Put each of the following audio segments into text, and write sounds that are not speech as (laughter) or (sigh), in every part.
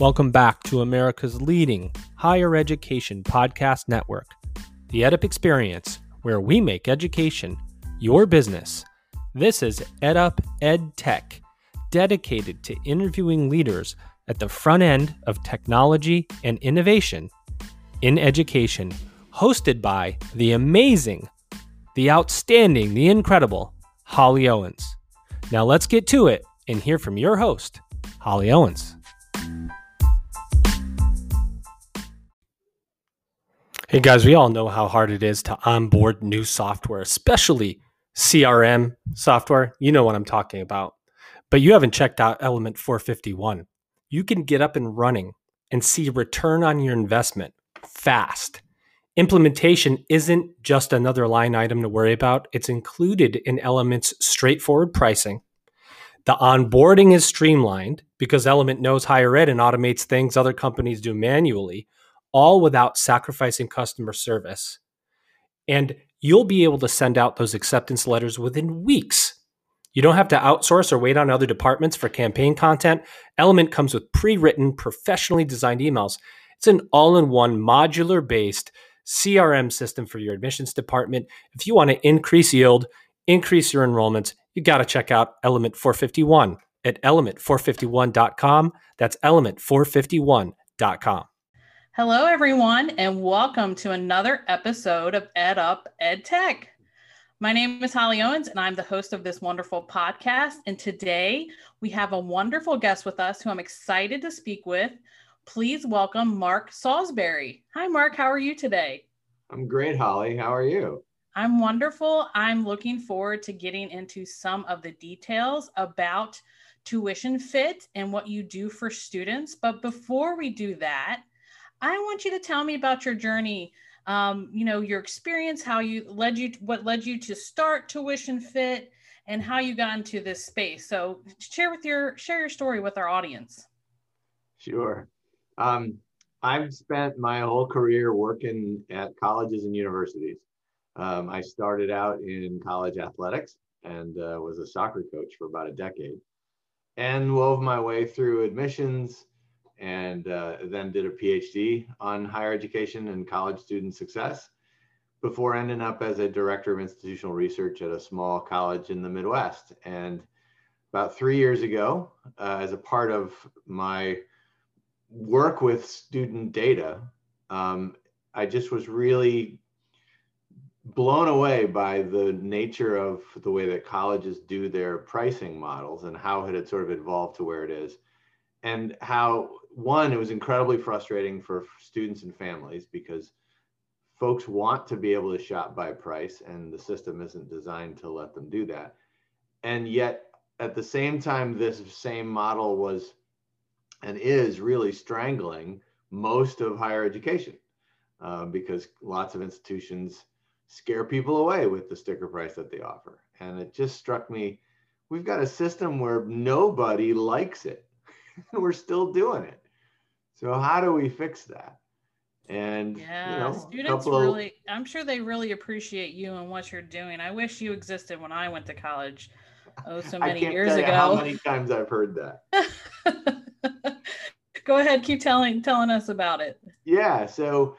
Welcome back to America's leading higher education podcast network, the EdUp Experience, where we make education your business. This is EdUp Ed Tech, dedicated to interviewing leaders at the front end of technology and innovation in education, hosted by the amazing, the outstanding, the incredible Holly Owens. Now let's get to it and hear from your host, Holly Owens. Hey guys, we all know how hard it is to onboard new software, especially CRM software. You know what I'm talking about. But you haven't checked out Element 451. You can get up and running and see return on your investment fast. Implementation isn't just another line item to worry about, it's included in Element's straightforward pricing. The onboarding is streamlined because Element knows higher ed and automates things other companies do manually all without sacrificing customer service. And you'll be able to send out those acceptance letters within weeks. You don't have to outsource or wait on other departments for campaign content. Element comes with pre written, professionally designed emails. It's an all in one modular based CRM system for your admissions department. If you want to increase yield, increase your enrollments, you got to check out Element 451 at element451.com. That's element451.com. Hello, everyone, and welcome to another episode of EdUp Ed Tech. My name is Holly Owens, and I'm the host of this wonderful podcast. And today we have a wonderful guest with us who I'm excited to speak with. Please welcome Mark Salisbury. Hi, Mark. How are you today? I'm great, Holly. How are you? I'm wonderful. I'm looking forward to getting into some of the details about tuition fit and what you do for students. But before we do that, I want you to tell me about your journey. Um, you know, your experience, how you led you, what led you to start Tuition Fit, and how you got into this space. So, share with your share your story with our audience. Sure. Um, I've spent my whole career working at colleges and universities. Um, I started out in college athletics and uh, was a soccer coach for about a decade, and wove my way through admissions and uh, then did a PhD on higher education and college student success before ending up as a director of institutional research at a small college in the Midwest. And about three years ago, uh, as a part of my work with student data, um, I just was really blown away by the nature of the way that colleges do their pricing models and how it had sort of evolved to where it is and how one, it was incredibly frustrating for students and families because folks want to be able to shop by price and the system isn't designed to let them do that. And yet, at the same time, this same model was and is really strangling most of higher education uh, because lots of institutions scare people away with the sticker price that they offer. And it just struck me we've got a system where nobody likes it and (laughs) we're still doing it. So how do we fix that? And yeah, you know, students really, of, I'm sure they really appreciate you and what you're doing. I wish you existed when I went to college. Oh, so many years ago. how many times I've heard that? (laughs) Go ahead, keep telling telling us about it. Yeah, so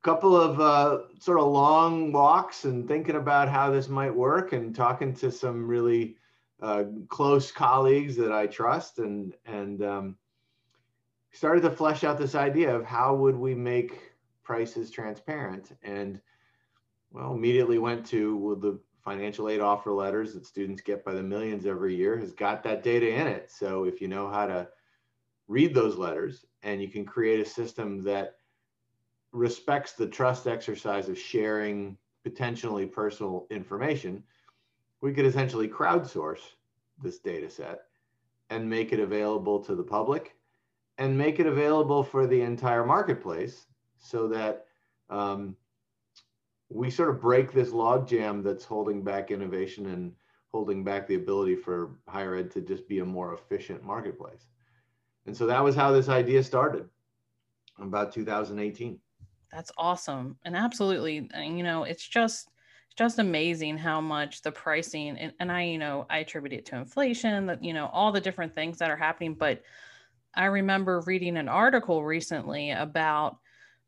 a couple of uh, sort of long walks and thinking about how this might work, and talking to some really uh, close colleagues that I trust, and and um, started to flesh out this idea of how would we make prices transparent, and well, immediately went to well, the financial aid offer letters that students get by the millions every year has got that data in it. So if you know how to read those letters, and you can create a system that respects the trust exercise of sharing potentially personal information we could essentially crowdsource this data set and make it available to the public and make it available for the entire marketplace so that um, we sort of break this logjam that's holding back innovation and holding back the ability for higher ed to just be a more efficient marketplace. And so that was how this idea started about 2018. That's awesome. And absolutely, you know, it's just just amazing how much the pricing and, and I, you know, I attribute it to inflation, that, you know, all the different things that are happening, but I remember reading an article recently about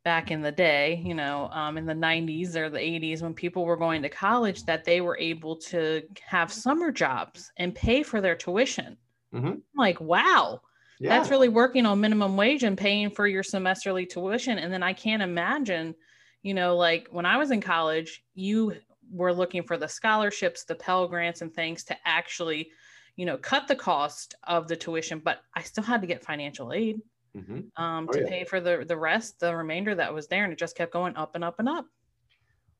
back in the day, you know, um, in the 90s or the 80s when people were going to college, that they were able to have summer jobs and pay for their tuition. Mm-hmm. Like, wow, yeah. that's really working on minimum wage and paying for your semesterly tuition. And then I can't imagine, you know, like when I was in college, you were looking for the scholarships, the Pell Grants, and things to actually, you know, cut the cost of the tuition, but I still had to get financial aid mm-hmm. um, oh, to yeah. pay for the the rest, the remainder that was there, and it just kept going up and up and up.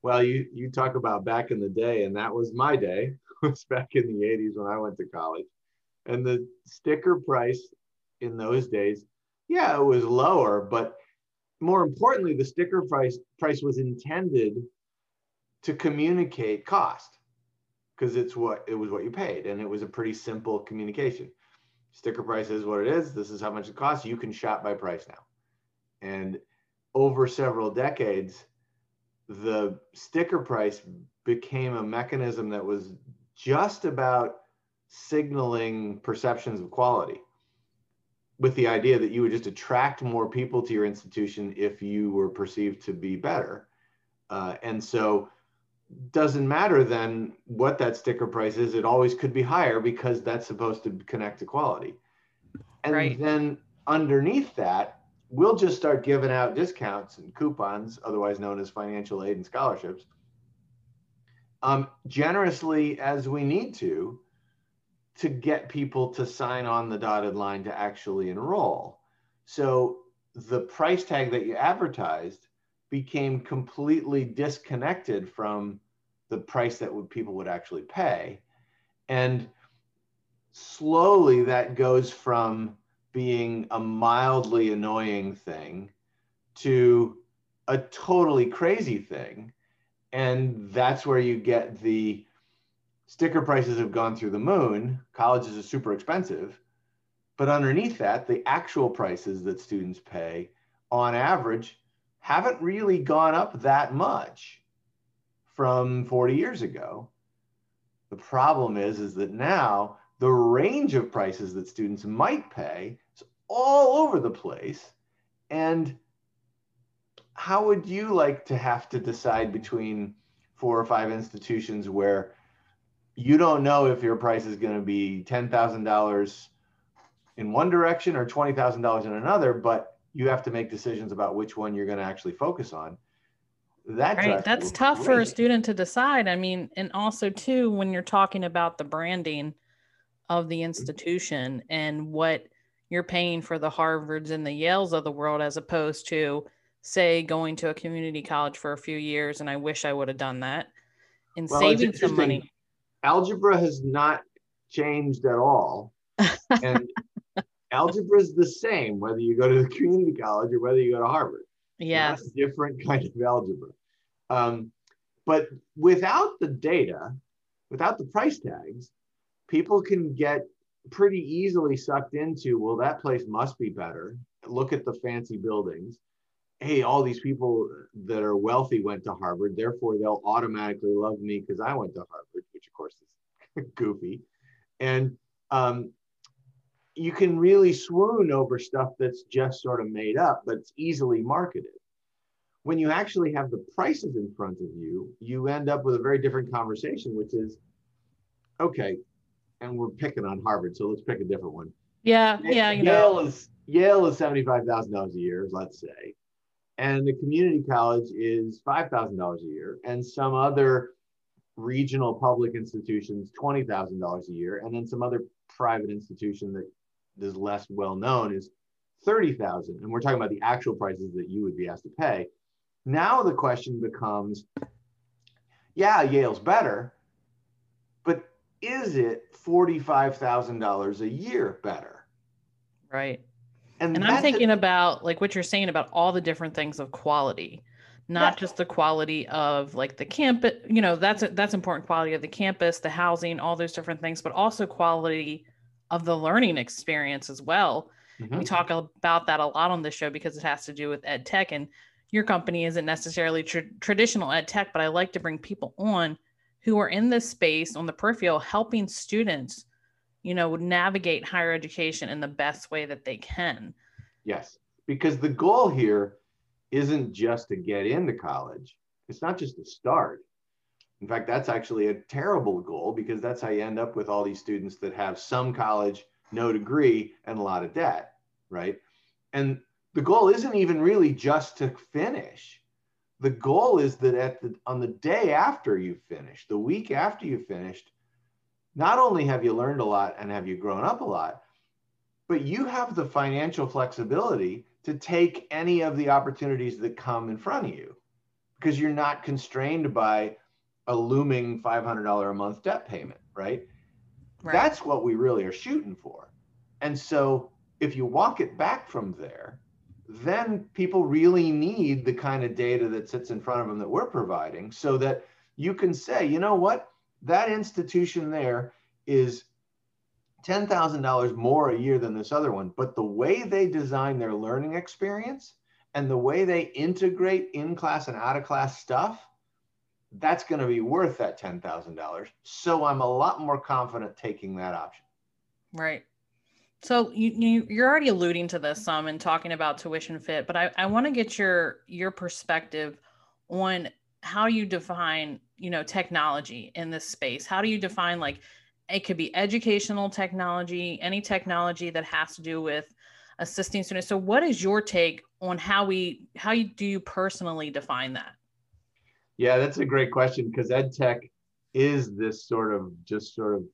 Well, you you talk about back in the day, and that was my day. It (laughs) was back in the '80s when I went to college, and the sticker price in those days, yeah, it was lower, but more importantly, the sticker price price was intended to communicate cost because it's what it was what you paid, and it was a pretty simple communication sticker price is what it is. This is how much it costs. You can shop by price now. And over several decades, the sticker price became a mechanism that was just about signaling perceptions of quality with the idea that you would just attract more people to your institution if you were perceived to be better. Uh, and so doesn't matter then what that sticker price is. It always could be higher because that's supposed to connect to quality. And right. then underneath that, we'll just start giving out discounts and coupons, otherwise known as financial aid and scholarships, um, generously as we need to, to get people to sign on the dotted line to actually enroll. So the price tag that you advertised became completely disconnected from the price that would, people would actually pay. And slowly that goes from being a mildly annoying thing to a totally crazy thing. And that's where you get the sticker prices have gone through the moon. Colleges are super expensive. But underneath that, the actual prices that students pay on average haven't really gone up that much from 40 years ago. The problem is, is that now the range of prices that students might pay is all over the place. And how would you like to have to decide between four or five institutions where you don't know if your price is going to be $10,000 in one direction or $20,000 in another, but you have to make decisions about which one you're going to actually focus on that right that's tough great. for a student to decide i mean and also too when you're talking about the branding of the mm-hmm. institution and what you're paying for the harvards and the yales of the world as opposed to say going to a community college for a few years and i wish i would have done that and well, saving some money algebra has not changed at all and (laughs) algebra is the same whether you go to the community college or whether you go to Harvard. Yeah, different (laughs) kind of algebra. Um, but without the data, without the price tags, people can get pretty easily sucked into. Well, that place must be better. Look at the fancy buildings. Hey, all these people that are wealthy went to Harvard, therefore they'll automatically love me because I went to Harvard, which of course is (laughs) goofy. And um, you can really swoon over stuff that's just sort of made up, but it's easily marketed. When you actually have the prices in front of you, you end up with a very different conversation, which is okay, and we're picking on Harvard, so let's pick a different one. Yeah, yeah, you Yale know. is Yale is seventy five thousand dollars a year, let's say, and the community college is five thousand dollars a year, and some other regional public institutions twenty thousand dollars a year, and then some other private institution that is less well known is 30,000 and we're talking about the actual prices that you would be asked to pay. Now the question becomes yeah, Yale's better, but is it $45,000 a year better? Right. And, and I'm thinking a- about like what you're saying about all the different things of quality not yeah. just the quality of like the campus you know that's a, that's important quality of the campus the housing all those different things but also quality of the learning experience as well. Mm-hmm. We talk about that a lot on this show because it has to do with ed tech and your company isn't necessarily tra- traditional ed tech, but I like to bring people on who are in this space on the peripheral helping students you know, navigate higher education in the best way that they can. Yes, because the goal here isn't just to get into college. It's not just to start. In fact, that's actually a terrible goal because that's how you end up with all these students that have some college, no degree, and a lot of debt, right? And the goal isn't even really just to finish. The goal is that at the on the day after you finish, the week after you finished, not only have you learned a lot and have you grown up a lot, but you have the financial flexibility to take any of the opportunities that come in front of you because you're not constrained by a looming $500 a month debt payment, right? right? That's what we really are shooting for. And so if you walk it back from there, then people really need the kind of data that sits in front of them that we're providing so that you can say, you know what, that institution there is $10,000 more a year than this other one, but the way they design their learning experience and the way they integrate in class and out of class stuff, that's going to be worth that $10,000. So I'm a lot more confident taking that option. Right. So you, you you're already alluding to this some and talking about tuition fit, but I, I want to get your your perspective on how you define you know technology in this space. How do you define like it could be educational technology, any technology that has to do with assisting students. So what is your take on how we how you, do you personally define that? Yeah, that's a great question because ed tech is this sort of just sort of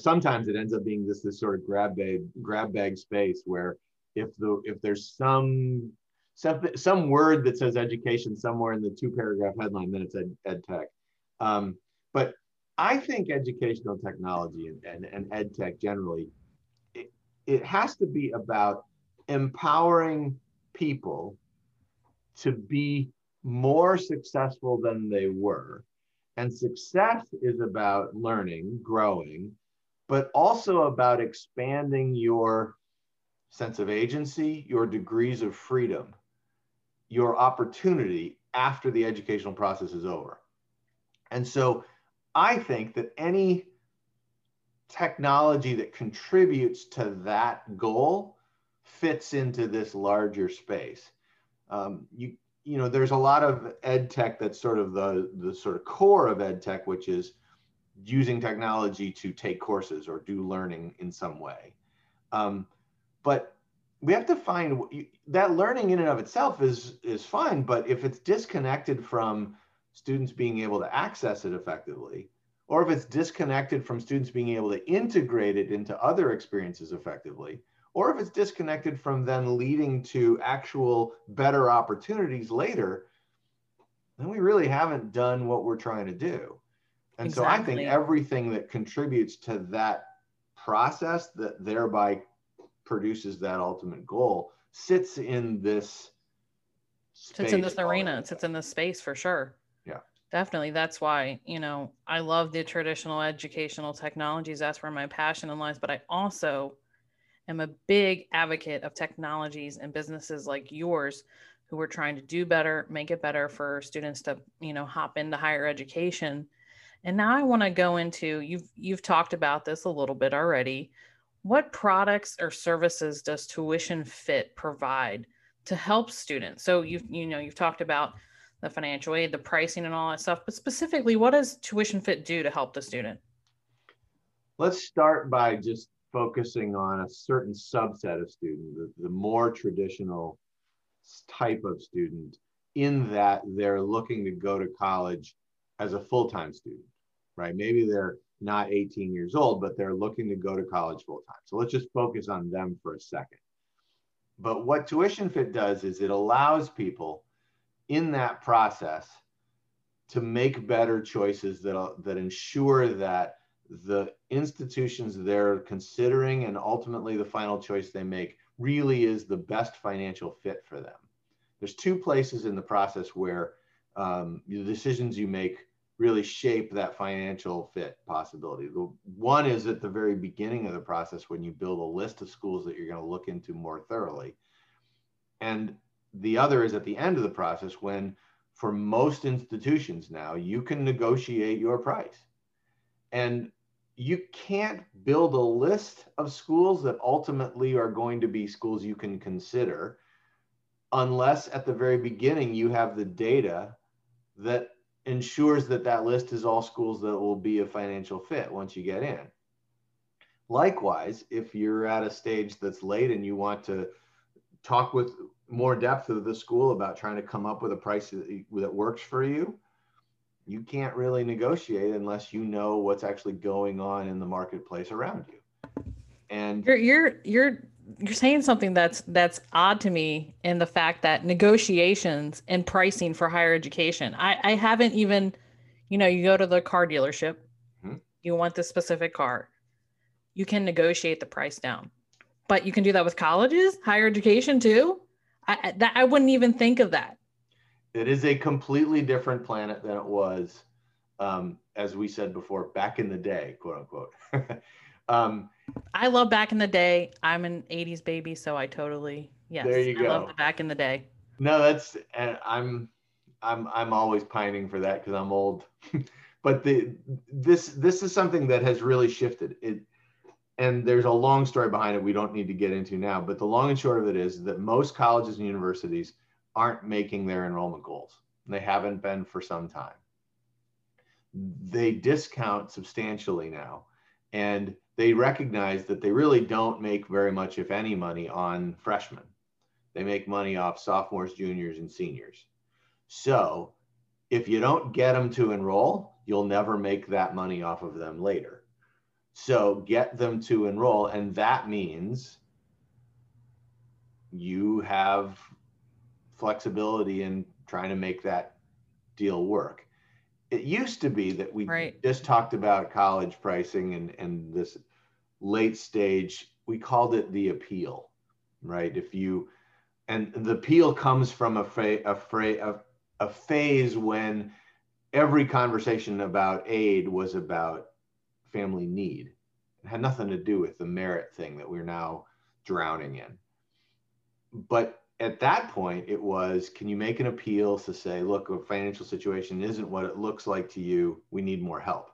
sometimes it ends up being this this sort of grab bag grab bag space where if the if there's some some, some word that says education somewhere in the two paragraph headline then it's ed, ed tech. Um, but I think educational technology and, and, and ed tech generally, it, it has to be about empowering people to be more successful than they were. And success is about learning, growing, but also about expanding your sense of agency, your degrees of freedom, your opportunity after the educational process is over. And so I think that any technology that contributes to that goal fits into this larger space. Um, you, you know, there's a lot of ed tech that's sort of the, the sort of core of ed tech, which is using technology to take courses or do learning in some way. Um, but we have to find that learning in and of itself is is fine, but if it's disconnected from students being able to access it effectively, or if it's disconnected from students being able to integrate it into other experiences effectively, or if it's disconnected from then leading to actual better opportunities later, then we really haven't done what we're trying to do. And exactly. so I think everything that contributes to that process that thereby produces that ultimate goal sits in this sits in this arena it sits in this space for sure yeah Definitely. That's why, you know, I love the traditional educational technologies. That's where my passion lies. But I also am a big advocate of technologies and businesses like yours who are trying to do better, make it better for students to, you know, hop into higher education. And now I want to go into you've you've talked about this a little bit already. What products or services does Tuition Fit provide to help students? So you've you know you've talked about the financial aid, the pricing, and all that stuff. But specifically, what does Tuition Fit do to help the student? Let's start by just focusing on a certain subset of student, the, the more traditional type of student, in that they're looking to go to college as a full time student, right? Maybe they're not 18 years old, but they're looking to go to college full time. So let's just focus on them for a second. But what Tuition Fit does is it allows people in that process to make better choices that, that ensure that the institutions they're considering and ultimately the final choice they make really is the best financial fit for them. There's two places in the process where um, the decisions you make really shape that financial fit possibility. The one is at the very beginning of the process when you build a list of schools that you're going to look into more thoroughly. And the other is at the end of the process when for most institutions now you can negotiate your price and you can't build a list of schools that ultimately are going to be schools you can consider unless at the very beginning you have the data that ensures that that list is all schools that will be a financial fit once you get in. Likewise, if you're at a stage that's late and you want to talk with more depth of the school about trying to come up with a price that, works for you, you can't really negotiate unless you know what's actually going on in the marketplace around you. And you're you're you're you're saying something that's that's odd to me in the fact that negotiations and pricing for higher education. I I haven't even, you know, you go to the car dealership, mm-hmm. you want the specific car, you can negotiate the price down, but you can do that with colleges, higher education too. I that I wouldn't even think of that. It is a completely different planet than it was, um, as we said before, back in the day, quote unquote. (laughs) um, I love back in the day. I'm an 80s baby, so I totally, yes. There you I go. love the back in the day. No, that's, and I'm, I'm, I'm always pining for that because I'm old. (laughs) but the, this, this is something that has really shifted. It, and there's a long story behind it we don't need to get into now but the long and short of it is that most colleges and universities aren't making their enrollment goals. They haven't been for some time. They discount substantially now, and they recognize that they really don't make very much, if any, money on freshmen. They make money off sophomores, juniors, and seniors. So if you don't get them to enroll, you'll never make that money off of them later. So get them to enroll, and that means you have flexibility in trying to make that deal work. It used to be that we right. just talked about college pricing and, and this late stage, we called it the appeal, right? If you, and the appeal comes from a, a, fra- a, a phase when every conversation about aid was about family need. It had nothing to do with the merit thing that we're now drowning in. But at that point, it was can you make an appeal to say, look, a financial situation isn't what it looks like to you. We need more help.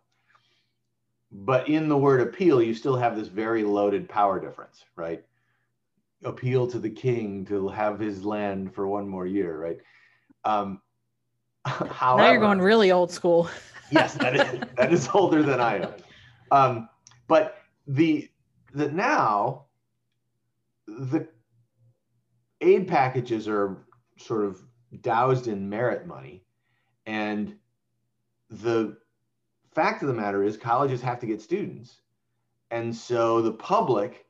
But in the word appeal, you still have this very loaded power difference, right? Appeal to the king to have his land for one more year, right? Um, however, (laughs) now you're going really old school. (laughs) yes, that is that is older than I am. Um, but the the now the aid packages are sort of doused in merit money. And the fact of the matter is, colleges have to get students. And so the public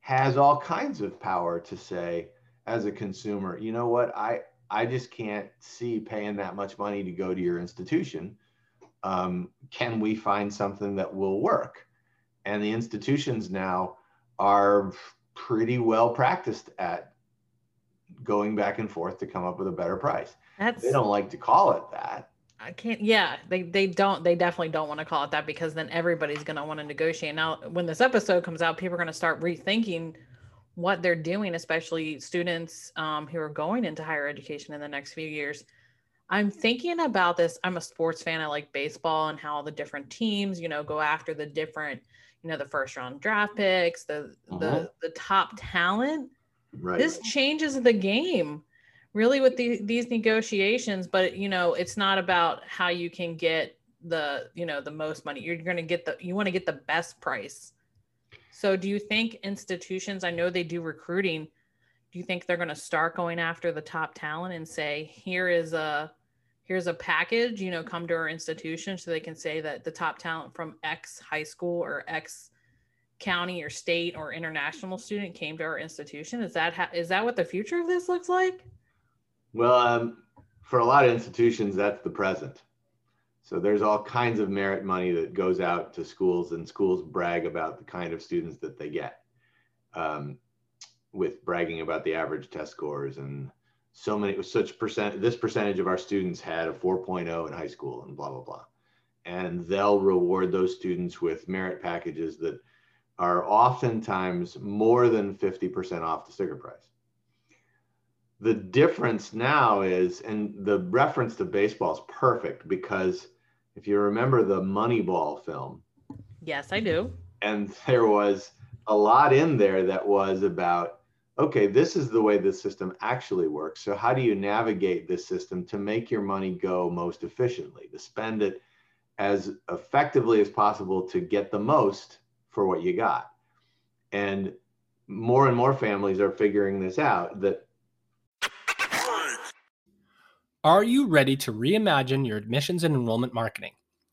has all kinds of power to say, as a consumer, you know what, I, I just can't see paying that much money to go to your institution. Um, can we find something that will work? And the institutions now are pretty well practiced at going back and forth to come up with a better price. That's they don't like to call it that. I can't yeah, they they don't they definitely don't want to call it that because then everybody's going to want to negotiate. Now when this episode comes out, people are going to start rethinking what they're doing, especially students um, who are going into higher education in the next few years. I'm thinking about this. I'm a sports fan. I like baseball and how all the different teams, you know, go after the different, you know, the first round draft picks, the uh-huh. the the top talent Right. This changes the game really with the, these negotiations, but you know, it's not about how you can get the, you know, the most money. You're going to get the, you want to get the best price. So do you think institutions, I know they do recruiting, do you think they're going to start going after the top talent and say, here is a, here's a package, you know, come to our institution so they can say that the top talent from X high school or X county or state or international student came to our institution? Is that ha- is that what the future of this looks like? Well um, for a lot of institutions that's the present. So there's all kinds of merit money that goes out to schools and schools brag about the kind of students that they get um, with bragging about the average test scores and so many such percent this percentage of our students had a 4.0 in high school and blah blah blah. And they'll reward those students with merit packages that are oftentimes more than 50% off the sticker price. The difference now is, and the reference to baseball is perfect because if you remember the Moneyball film, Yes, I do. And there was a lot in there that was about okay, this is the way the system actually works. So, how do you navigate this system to make your money go most efficiently, to spend it as effectively as possible to get the most for what you got? And more and more families are figuring this out that. Are you ready to reimagine your admissions and enrollment marketing?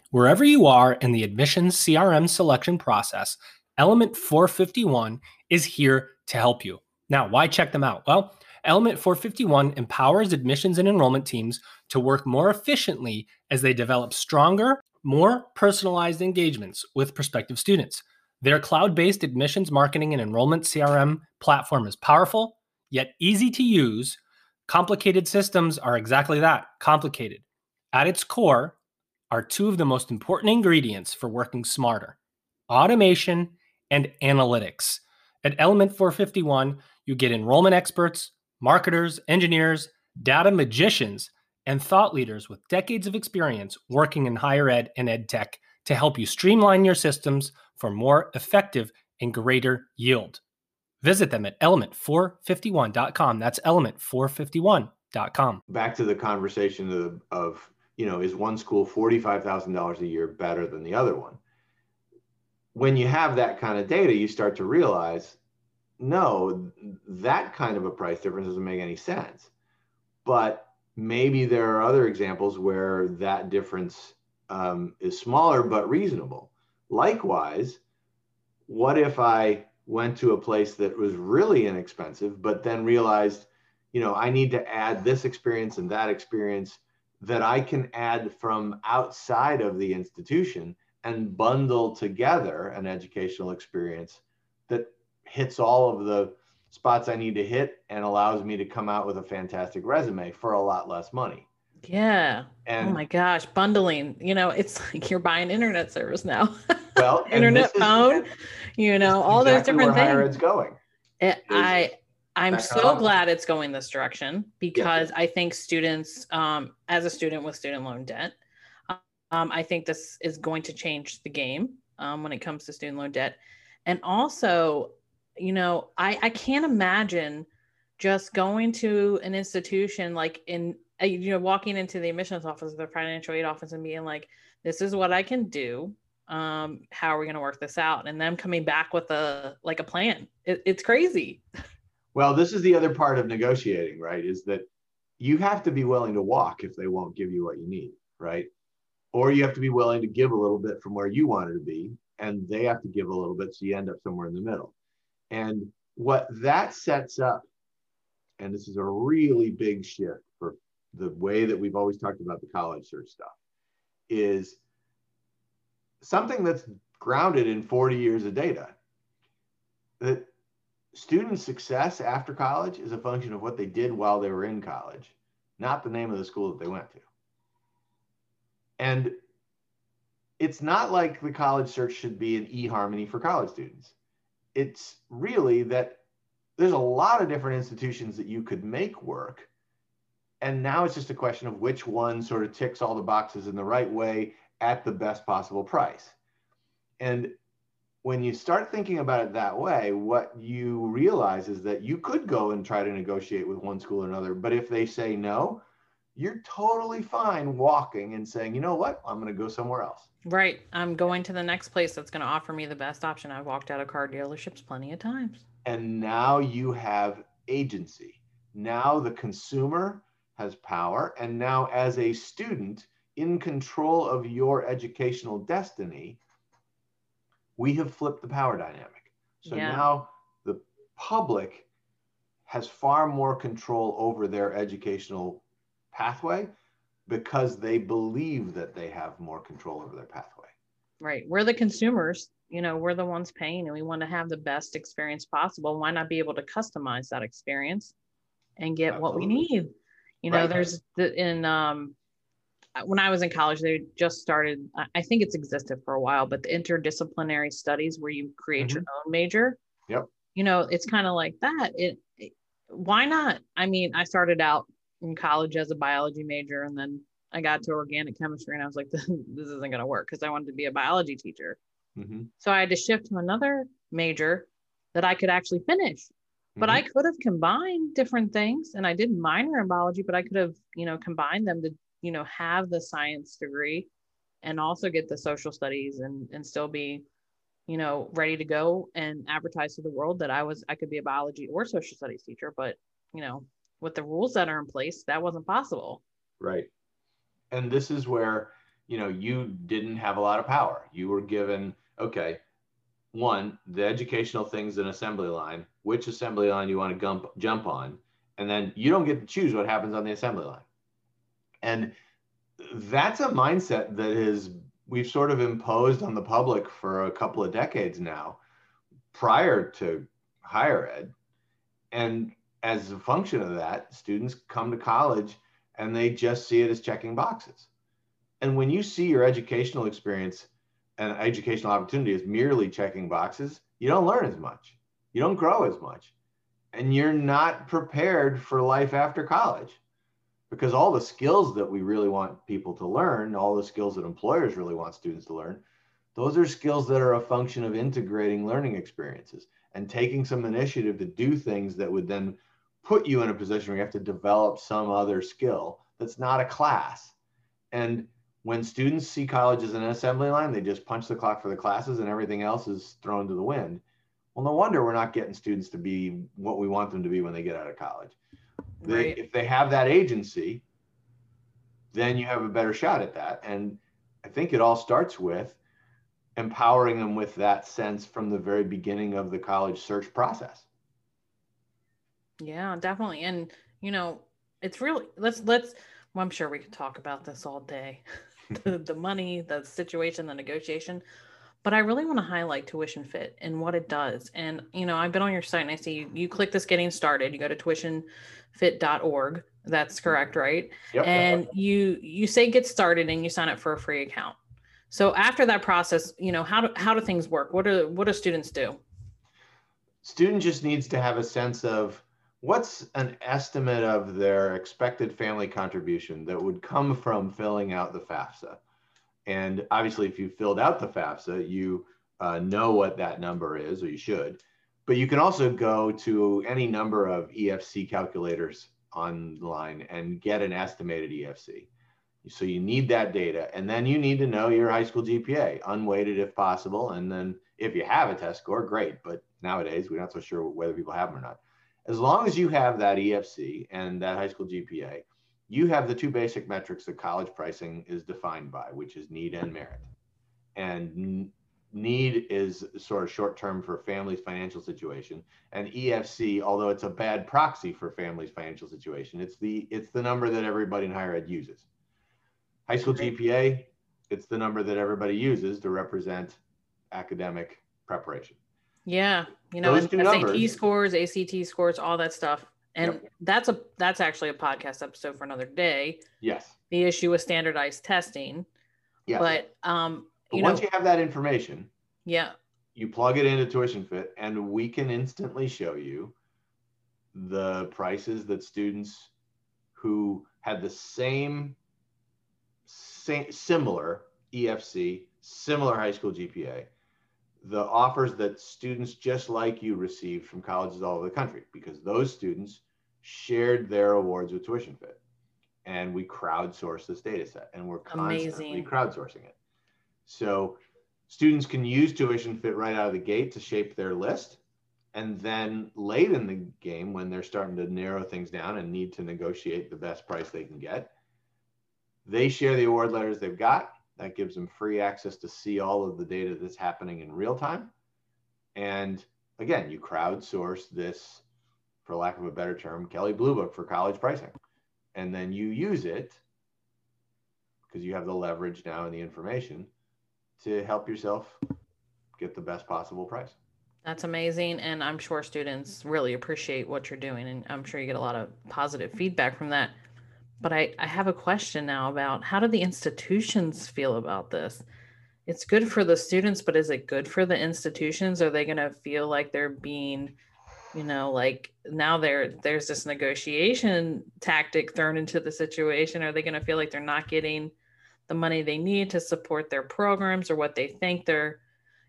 Wherever you are in the admissions CRM selection process, Element 451 is here to help you. Now, why check them out? Well, Element 451 empowers admissions and enrollment teams to work more efficiently as they develop stronger, more personalized engagements with prospective students. Their cloud based admissions marketing and enrollment CRM platform is powerful, yet easy to use. Complicated systems are exactly that complicated. At its core are two of the most important ingredients for working smarter automation and analytics. At Element 451, you get enrollment experts, marketers, engineers, data magicians, and thought leaders with decades of experience working in higher ed and ed tech to help you streamline your systems for more effective and greater yield. Visit them at element451.com. That's element451.com. Back to the conversation of, of you know, is one school $45,000 a year better than the other one? When you have that kind of data, you start to realize no, that kind of a price difference doesn't make any sense. But maybe there are other examples where that difference um, is smaller but reasonable. Likewise, what if I went to a place that was really inexpensive, but then realized, you know, I need to add this experience and that experience that I can add from outside of the institution and bundle together an educational experience that hits all of the spots I need to hit and allows me to come out with a fantastic resume for a lot less money. Yeah. Oh and, oh my gosh, bundling. You know, it's (laughs) like you're buying internet service now. Well, (laughs) internet phone, is, you know, all exactly those different things. Higher ed's going. It, I I'm so glad it's going this direction because yeah. I think students, um, as a student with student loan debt, um, I think this is going to change the game um, when it comes to student loan debt. And also, you know, I, I can't imagine just going to an institution like in, you know, walking into the admissions office, the financial aid office, and being like, this is what I can do. Um, how are we going to work this out? And them coming back with a like a plan. It, it's crazy. Well, this is the other part of negotiating, right? Is that you have to be willing to walk if they won't give you what you need, right? Or you have to be willing to give a little bit from where you wanted to be, and they have to give a little bit, so you end up somewhere in the middle. And what that sets up, and this is a really big shift the way that we've always talked about the college search stuff, is something that's grounded in 40 years of data. That student success after college is a function of what they did while they were in college, not the name of the school that they went to. And it's not like the college search should be an eHarmony for college students. It's really that there's a lot of different institutions that you could make work. And now it's just a question of which one sort of ticks all the boxes in the right way at the best possible price. And when you start thinking about it that way, what you realize is that you could go and try to negotiate with one school or another, but if they say no, you're totally fine walking and saying, you know what, I'm going to go somewhere else. Right. I'm going to the next place that's going to offer me the best option. I've walked out of car dealerships plenty of times. And now you have agency. Now the consumer has power. And now, as a student in control of your educational destiny, we have flipped the power dynamic. So yeah. now the public has far more control over their educational pathway because they believe that they have more control over their pathway. Right. We're the consumers, you know, we're the ones paying and we want to have the best experience possible. Why not be able to customize that experience and get Absolutely. what we need? You know, right. there's the, in um when I was in college, they just started, I think it's existed for a while, but the interdisciplinary studies where you create mm-hmm. your own major. Yep. You know, it's kind of like that. It, it, why not? I mean, I started out in college as a biology major and then I got to organic chemistry and I was like, (laughs) this, isn't going to work because I wanted to be a biology teacher. Mm-hmm. So I had to shift to another major that I could actually finish. But mm-hmm. I could have combined different things and I did minor in biology, but I could have, you know, combined them to, you know, have the science degree and also get the social studies and and still be, you know, ready to go and advertise to the world that I was I could be a biology or social studies teacher, but you know, with the rules that are in place, that wasn't possible. Right. And this is where, you know, you didn't have a lot of power. You were given, okay, one, the educational things in assembly line, which assembly line you want to jump, jump on, and then you don't get to choose what happens on the assembly line. And that's a mindset that is we've sort of imposed on the public for a couple of decades now prior to higher ed. And as a function of that, students come to college and they just see it as checking boxes. And when you see your educational experience and educational opportunity is merely checking boxes, you don't learn as much, you don't grow as much, and you're not prepared for life after college. Because all the skills that we really want people to learn, all the skills that employers really want students to learn, those are skills that are a function of integrating learning experiences and taking some initiative to do things that would then put you in a position where you have to develop some other skill that's not a class. And when students see college as an assembly line, they just punch the clock for the classes and everything else is thrown to the wind. Well, no wonder we're not getting students to be what we want them to be when they get out of college. They, right. If they have that agency, then you have a better shot at that. And I think it all starts with empowering them with that sense from the very beginning of the college search process. Yeah, definitely. And you know, it's really let's let's well, I'm sure we could talk about this all day. (laughs) the, the money, the situation, the negotiation. But I really want to highlight tuition fit and what it does. And you know, I've been on your site and I see you, you click this getting started. You go to tuitionfit.org. That's mm-hmm. correct, right? Yep, and you you say get started and you sign up for a free account. So after that process, you know, how do how do things work? What do what do students do? Student just needs to have a sense of what's an estimate of their expected family contribution that would come from filling out the FAFSA? And obviously, if you filled out the FAFSA, you uh, know what that number is, or you should. But you can also go to any number of EFC calculators online and get an estimated EFC. So you need that data. And then you need to know your high school GPA, unweighted if possible. And then if you have a test score, great. But nowadays, we're not so sure whether people have them or not as long as you have that EFC and that high school GPA, you have the two basic metrics that college pricing is defined by, which is need and merit. And need is sort of short term for family's financial situation and efc although it's a bad proxy for family's financial situation it's the it's the number that everybody in higher ed uses. High school gpa it's the number that everybody uses to represent academic preparation yeah, you know, SAT numbers, scores, ACT scores, all that stuff. And yep. that's a that's actually a podcast episode for another day. Yes. The issue with standardized testing. Yeah. But um but you once know, you have that information, yeah, you plug it into Tuition Fit and we can instantly show you the prices that students who had the same, same similar EFC, similar high school GPA, the offers that students just like you received from colleges all over the country because those students shared their awards with Tuition Fit. And we crowdsource this data set and we're constantly Amazing. crowdsourcing it. So students can use Tuition Fit right out of the gate to shape their list. And then late in the game, when they're starting to narrow things down and need to negotiate the best price they can get, they share the award letters they've got that gives them free access to see all of the data that's happening in real time. And again, you crowdsource this, for lack of a better term, Kelley Blue Book for college pricing. And then you use it because you have the leverage now and the information to help yourself get the best possible price. That's amazing. And I'm sure students really appreciate what you're doing. And I'm sure you get a lot of positive feedback from that. But I, I have a question now about how do the institutions feel about this? It's good for the students, but is it good for the institutions? Are they going to feel like they're being, you know, like now there there's this negotiation tactic thrown into the situation? Are they going to feel like they're not getting the money they need to support their programs or what they think they're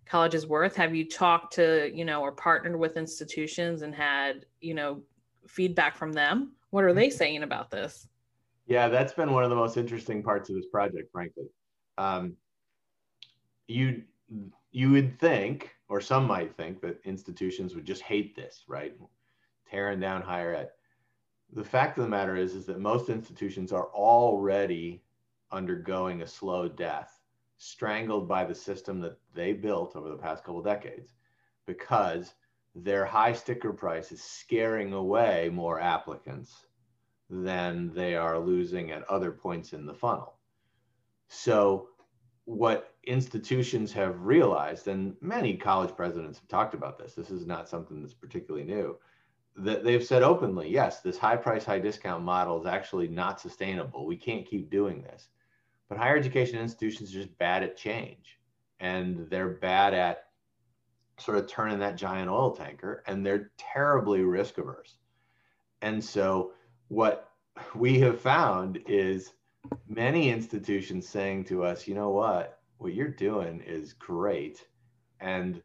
college is worth? Have you talked to, you know, or partnered with institutions and had, you know, feedback from them? What are they mm-hmm. saying about this? Yeah, that's been one of the most interesting parts of this project, frankly. Um, you you would think, or some might think, that institutions would just hate this, right? Tearing down higher ed. The fact of the matter is, is that most institutions are already undergoing a slow death, strangled by the system that they built over the past couple decades, because their high sticker price is scaring away more applicants than they are losing at other points in the funnel. So, what institutions have realized, and many college presidents have talked about this, this is not something that's particularly new, that they've said openly, yes, this high price, high discount model is actually not sustainable. We can't keep doing this. But higher education institutions are just bad at change and they're bad at sort of turning that giant oil tanker and they're terribly risk averse. And so what we have found is many institutions saying to us, you know what, what you're doing is great. And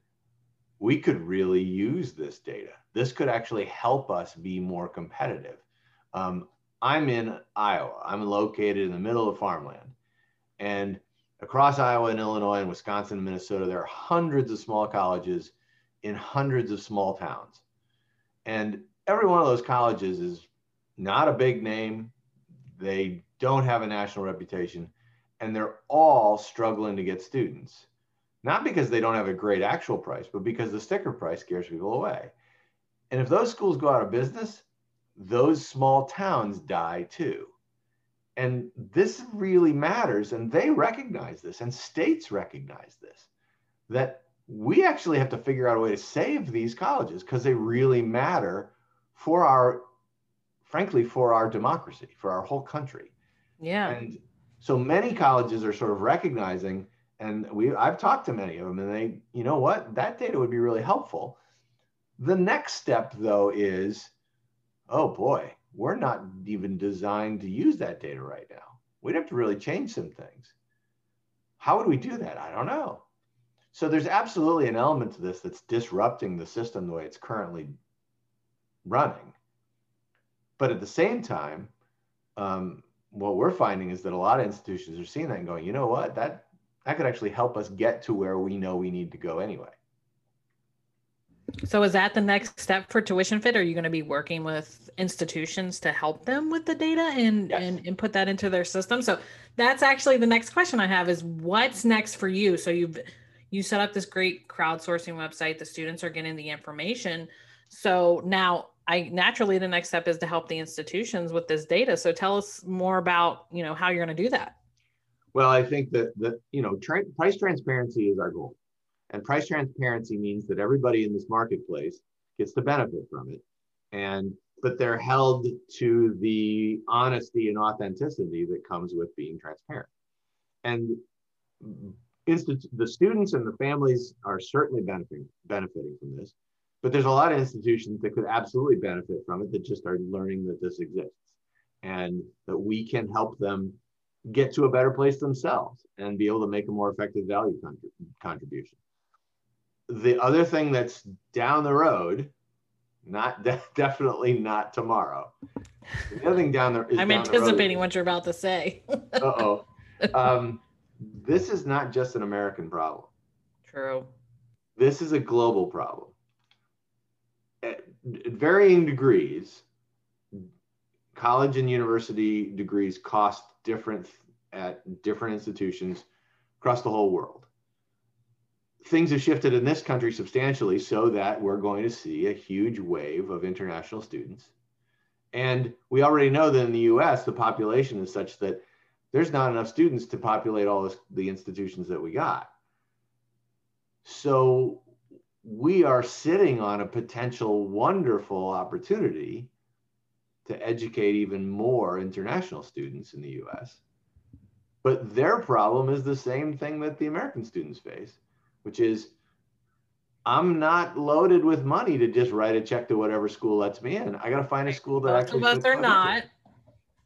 we could really use this data. This could actually help us be more competitive. Um, I'm in Iowa. I'm located in the middle of farmland. And across Iowa and Illinois and Wisconsin and Minnesota, there are hundreds of small colleges in hundreds of small towns. And every one of those colleges is not a big name. They don't have a national reputation, and they're all struggling to get students. Not because they don't have a great actual price, but because the sticker price scares people away. And if those schools go out of business, those small towns die too. And this really matters. And they recognize this, and states recognize this that we actually have to figure out a way to save these colleges because they really matter for our frankly, for our democracy, for our whole country. Yeah. And so many colleges are sort of recognizing, and we I've talked to many of them, and they, you know what, that data would be really helpful. The next step, though, is, oh boy, we're not even designed to use that data right now. We'd have to really change some things. How would we do that? I don't know. So there's absolutely an element to this that's disrupting the system the way it's currently running. But at the same time, um, what we're finding is that a lot of institutions are seeing that and going, you know what, that that could actually help us get to where we know we need to go anyway. So is that the next step for Tuition Fit? Are you going to be working with institutions to help them with the data and, yes. and, and put that into their system? So that's actually the next question I have is what's next for you? So you've you set up this great crowdsourcing website. The students are getting the information. So now I naturally the next step is to help the institutions with this data. So tell us more about you know how you're going to do that. Well, I think that that you know tra- price transparency is our goal, and price transparency means that everybody in this marketplace gets to benefit from it, and but they're held to the honesty and authenticity that comes with being transparent. And instant, the students and the families are certainly benefiting benefiting from this but there's a lot of institutions that could absolutely benefit from it that just are learning that this exists and that we can help them get to a better place themselves and be able to make a more effective value contribution. The other thing that's down the road, not (laughs) de- definitely not tomorrow. The other thing down there is I'm anticipating what you're about to say. (laughs) uh oh. Um, this is not just an American problem. True. This is a global problem varying degrees, college and university degrees cost different at different institutions across the whole world. Things have shifted in this country substantially so that we're going to see a huge wave of international students. And we already know that in the US, the population is such that there's not enough students to populate all this, the institutions that we got. So we are sitting on a potential wonderful opportunity to educate even more international students in the US. But their problem is the same thing that the American students face, which is I'm not loaded with money to just write a check to whatever school lets me in. I got to find a school that actually. Most of us are not.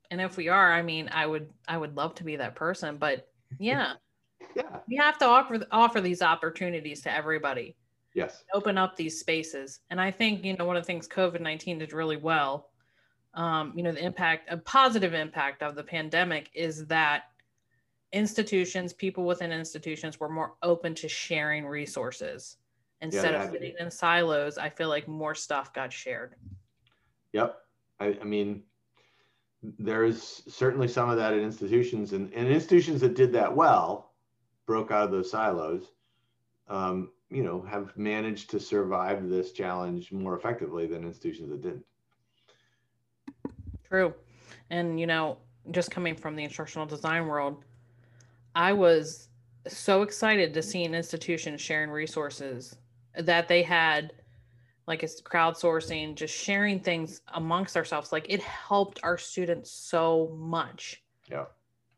And if we are, I mean, I would, I would love to be that person. But (laughs) yeah, Yeah. We have to offer offer these opportunities to everybody. Yes. Open up these spaces. And I think, you know, one of the things COVID-19 did really well, um, you know, the impact, a positive impact of the pandemic is that institutions, people within institutions were more open to sharing resources. Instead Yeah, of sitting in silos, I feel like more stuff got shared. Yep. I, I mean, there's certainly some of that in institutions, and, and institutions that did that well, broke out of those silos, um, you know, have managed to survive this challenge more effectively than institutions that didn't. True. And, you know, just coming from the instructional design world, I was so excited to see an institution sharing resources that they had, like it's crowdsourcing, just sharing things amongst ourselves. Like it helped our students so much. Yeah.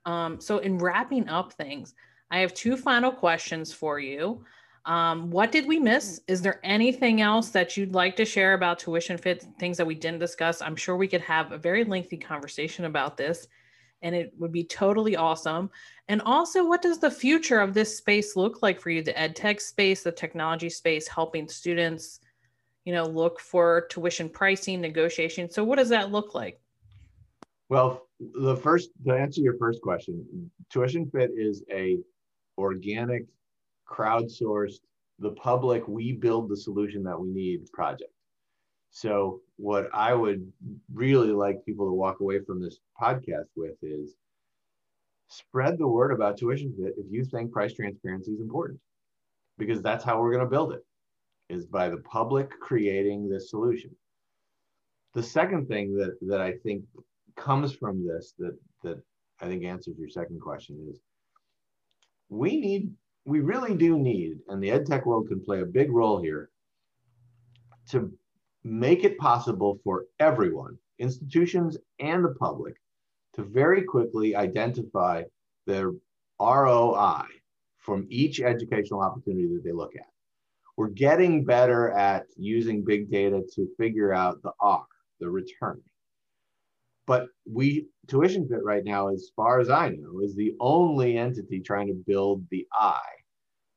Um, so, in wrapping up things, I have two final questions for you. Um, what did we miss? Is there anything else that you'd like to share about tuition fit, things that we didn't discuss? I'm sure we could have a very lengthy conversation about this, and it would be totally awesome. And also, what does the future of this space look like for you? The ed tech space, the technology space, helping students, you know, look for tuition pricing, negotiation. So, what does that look like? Well, the first to answer your first question, Tuition Fit is a organic, crowdsourced, the public we build the solution that we need project. So what I would really like people to walk away from this podcast with is spread the word about Tuition Fit if you think price transparency is important, because that's how we're going to build it, is by the public creating this solution. The second thing that that I think comes from this that that I think answers your second question is we need we really do need and the ed tech world can play a big role here to make it possible for everyone institutions and the public to very quickly identify their ROI from each educational opportunity that they look at. We're getting better at using big data to figure out the R, the return. But we tuition fit right now, as far as I know, is the only entity trying to build the I.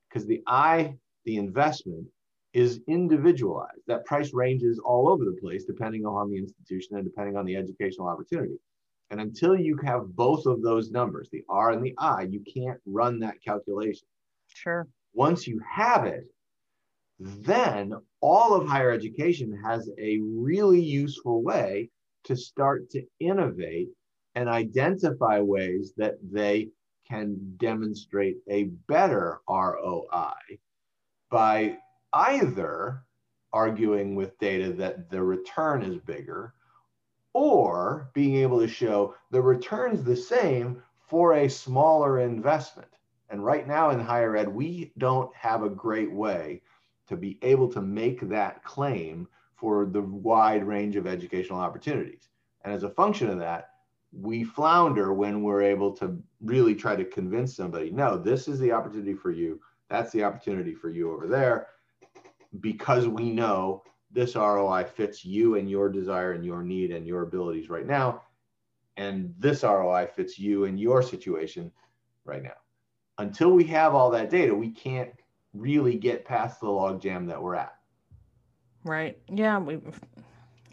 Because the I, the investment, is individualized. That price ranges all over the place depending on the institution and depending on the educational opportunity. And until you have both of those numbers, the R and the I, you can't run that calculation. Sure. Once you have it, then all of higher education has a really useful way to start to innovate and identify ways that they can demonstrate a better ROI by either arguing with data that the return is bigger or being able to show the return's the same for a smaller investment. And right now in higher ed, we don't have a great way to be able to make that claim for the wide range of educational opportunities. And as a function of that, we flounder when we're able to really try to convince somebody no, this is the opportunity for you. That's the opportunity for you over there. Because we know this ROI fits you and your desire and your need and your abilities right now. And this ROI fits you and your situation right now. Until we have all that data, we can't really get past the logjam that we're at. Right. Yeah, we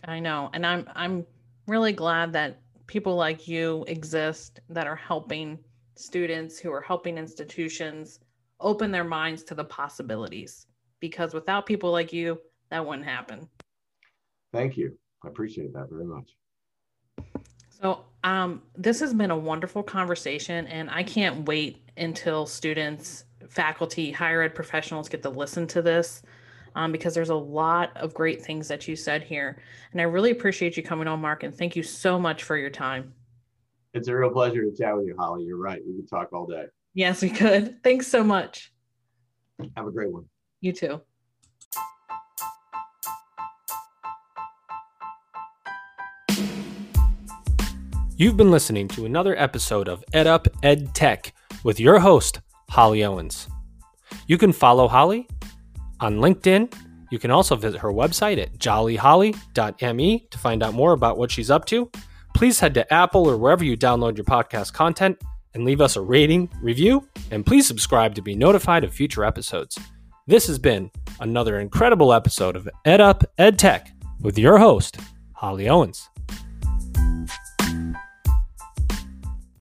I know. And I'm I'm really glad that people like you exist that are helping students who are helping institutions open their minds to the possibilities because without people like you that wouldn't happen. Thank you. I appreciate that very much. So, um, this has been a wonderful conversation, and I can't wait until students, faculty, higher ed professionals get to listen to this um, because there's a lot of great things that you said here. And I really appreciate you coming on, Mark, and thank you so much for your time. It's a real pleasure to chat with you, Holly. You're right. We could talk all day. Yes, we could. Thanks so much. Have a great one. You too. You've been listening to another episode of EdUp Ed Tech with your host, Holly Owens. You can follow Holly on LinkedIn. You can also visit her website at jollyholly.me to find out more about what she's up to. Please head to Apple or wherever you download your podcast content and leave us a rating, review, and please subscribe to be notified of future episodes. This has been another incredible episode of EdUp Ed Tech with your host, Holly Owens.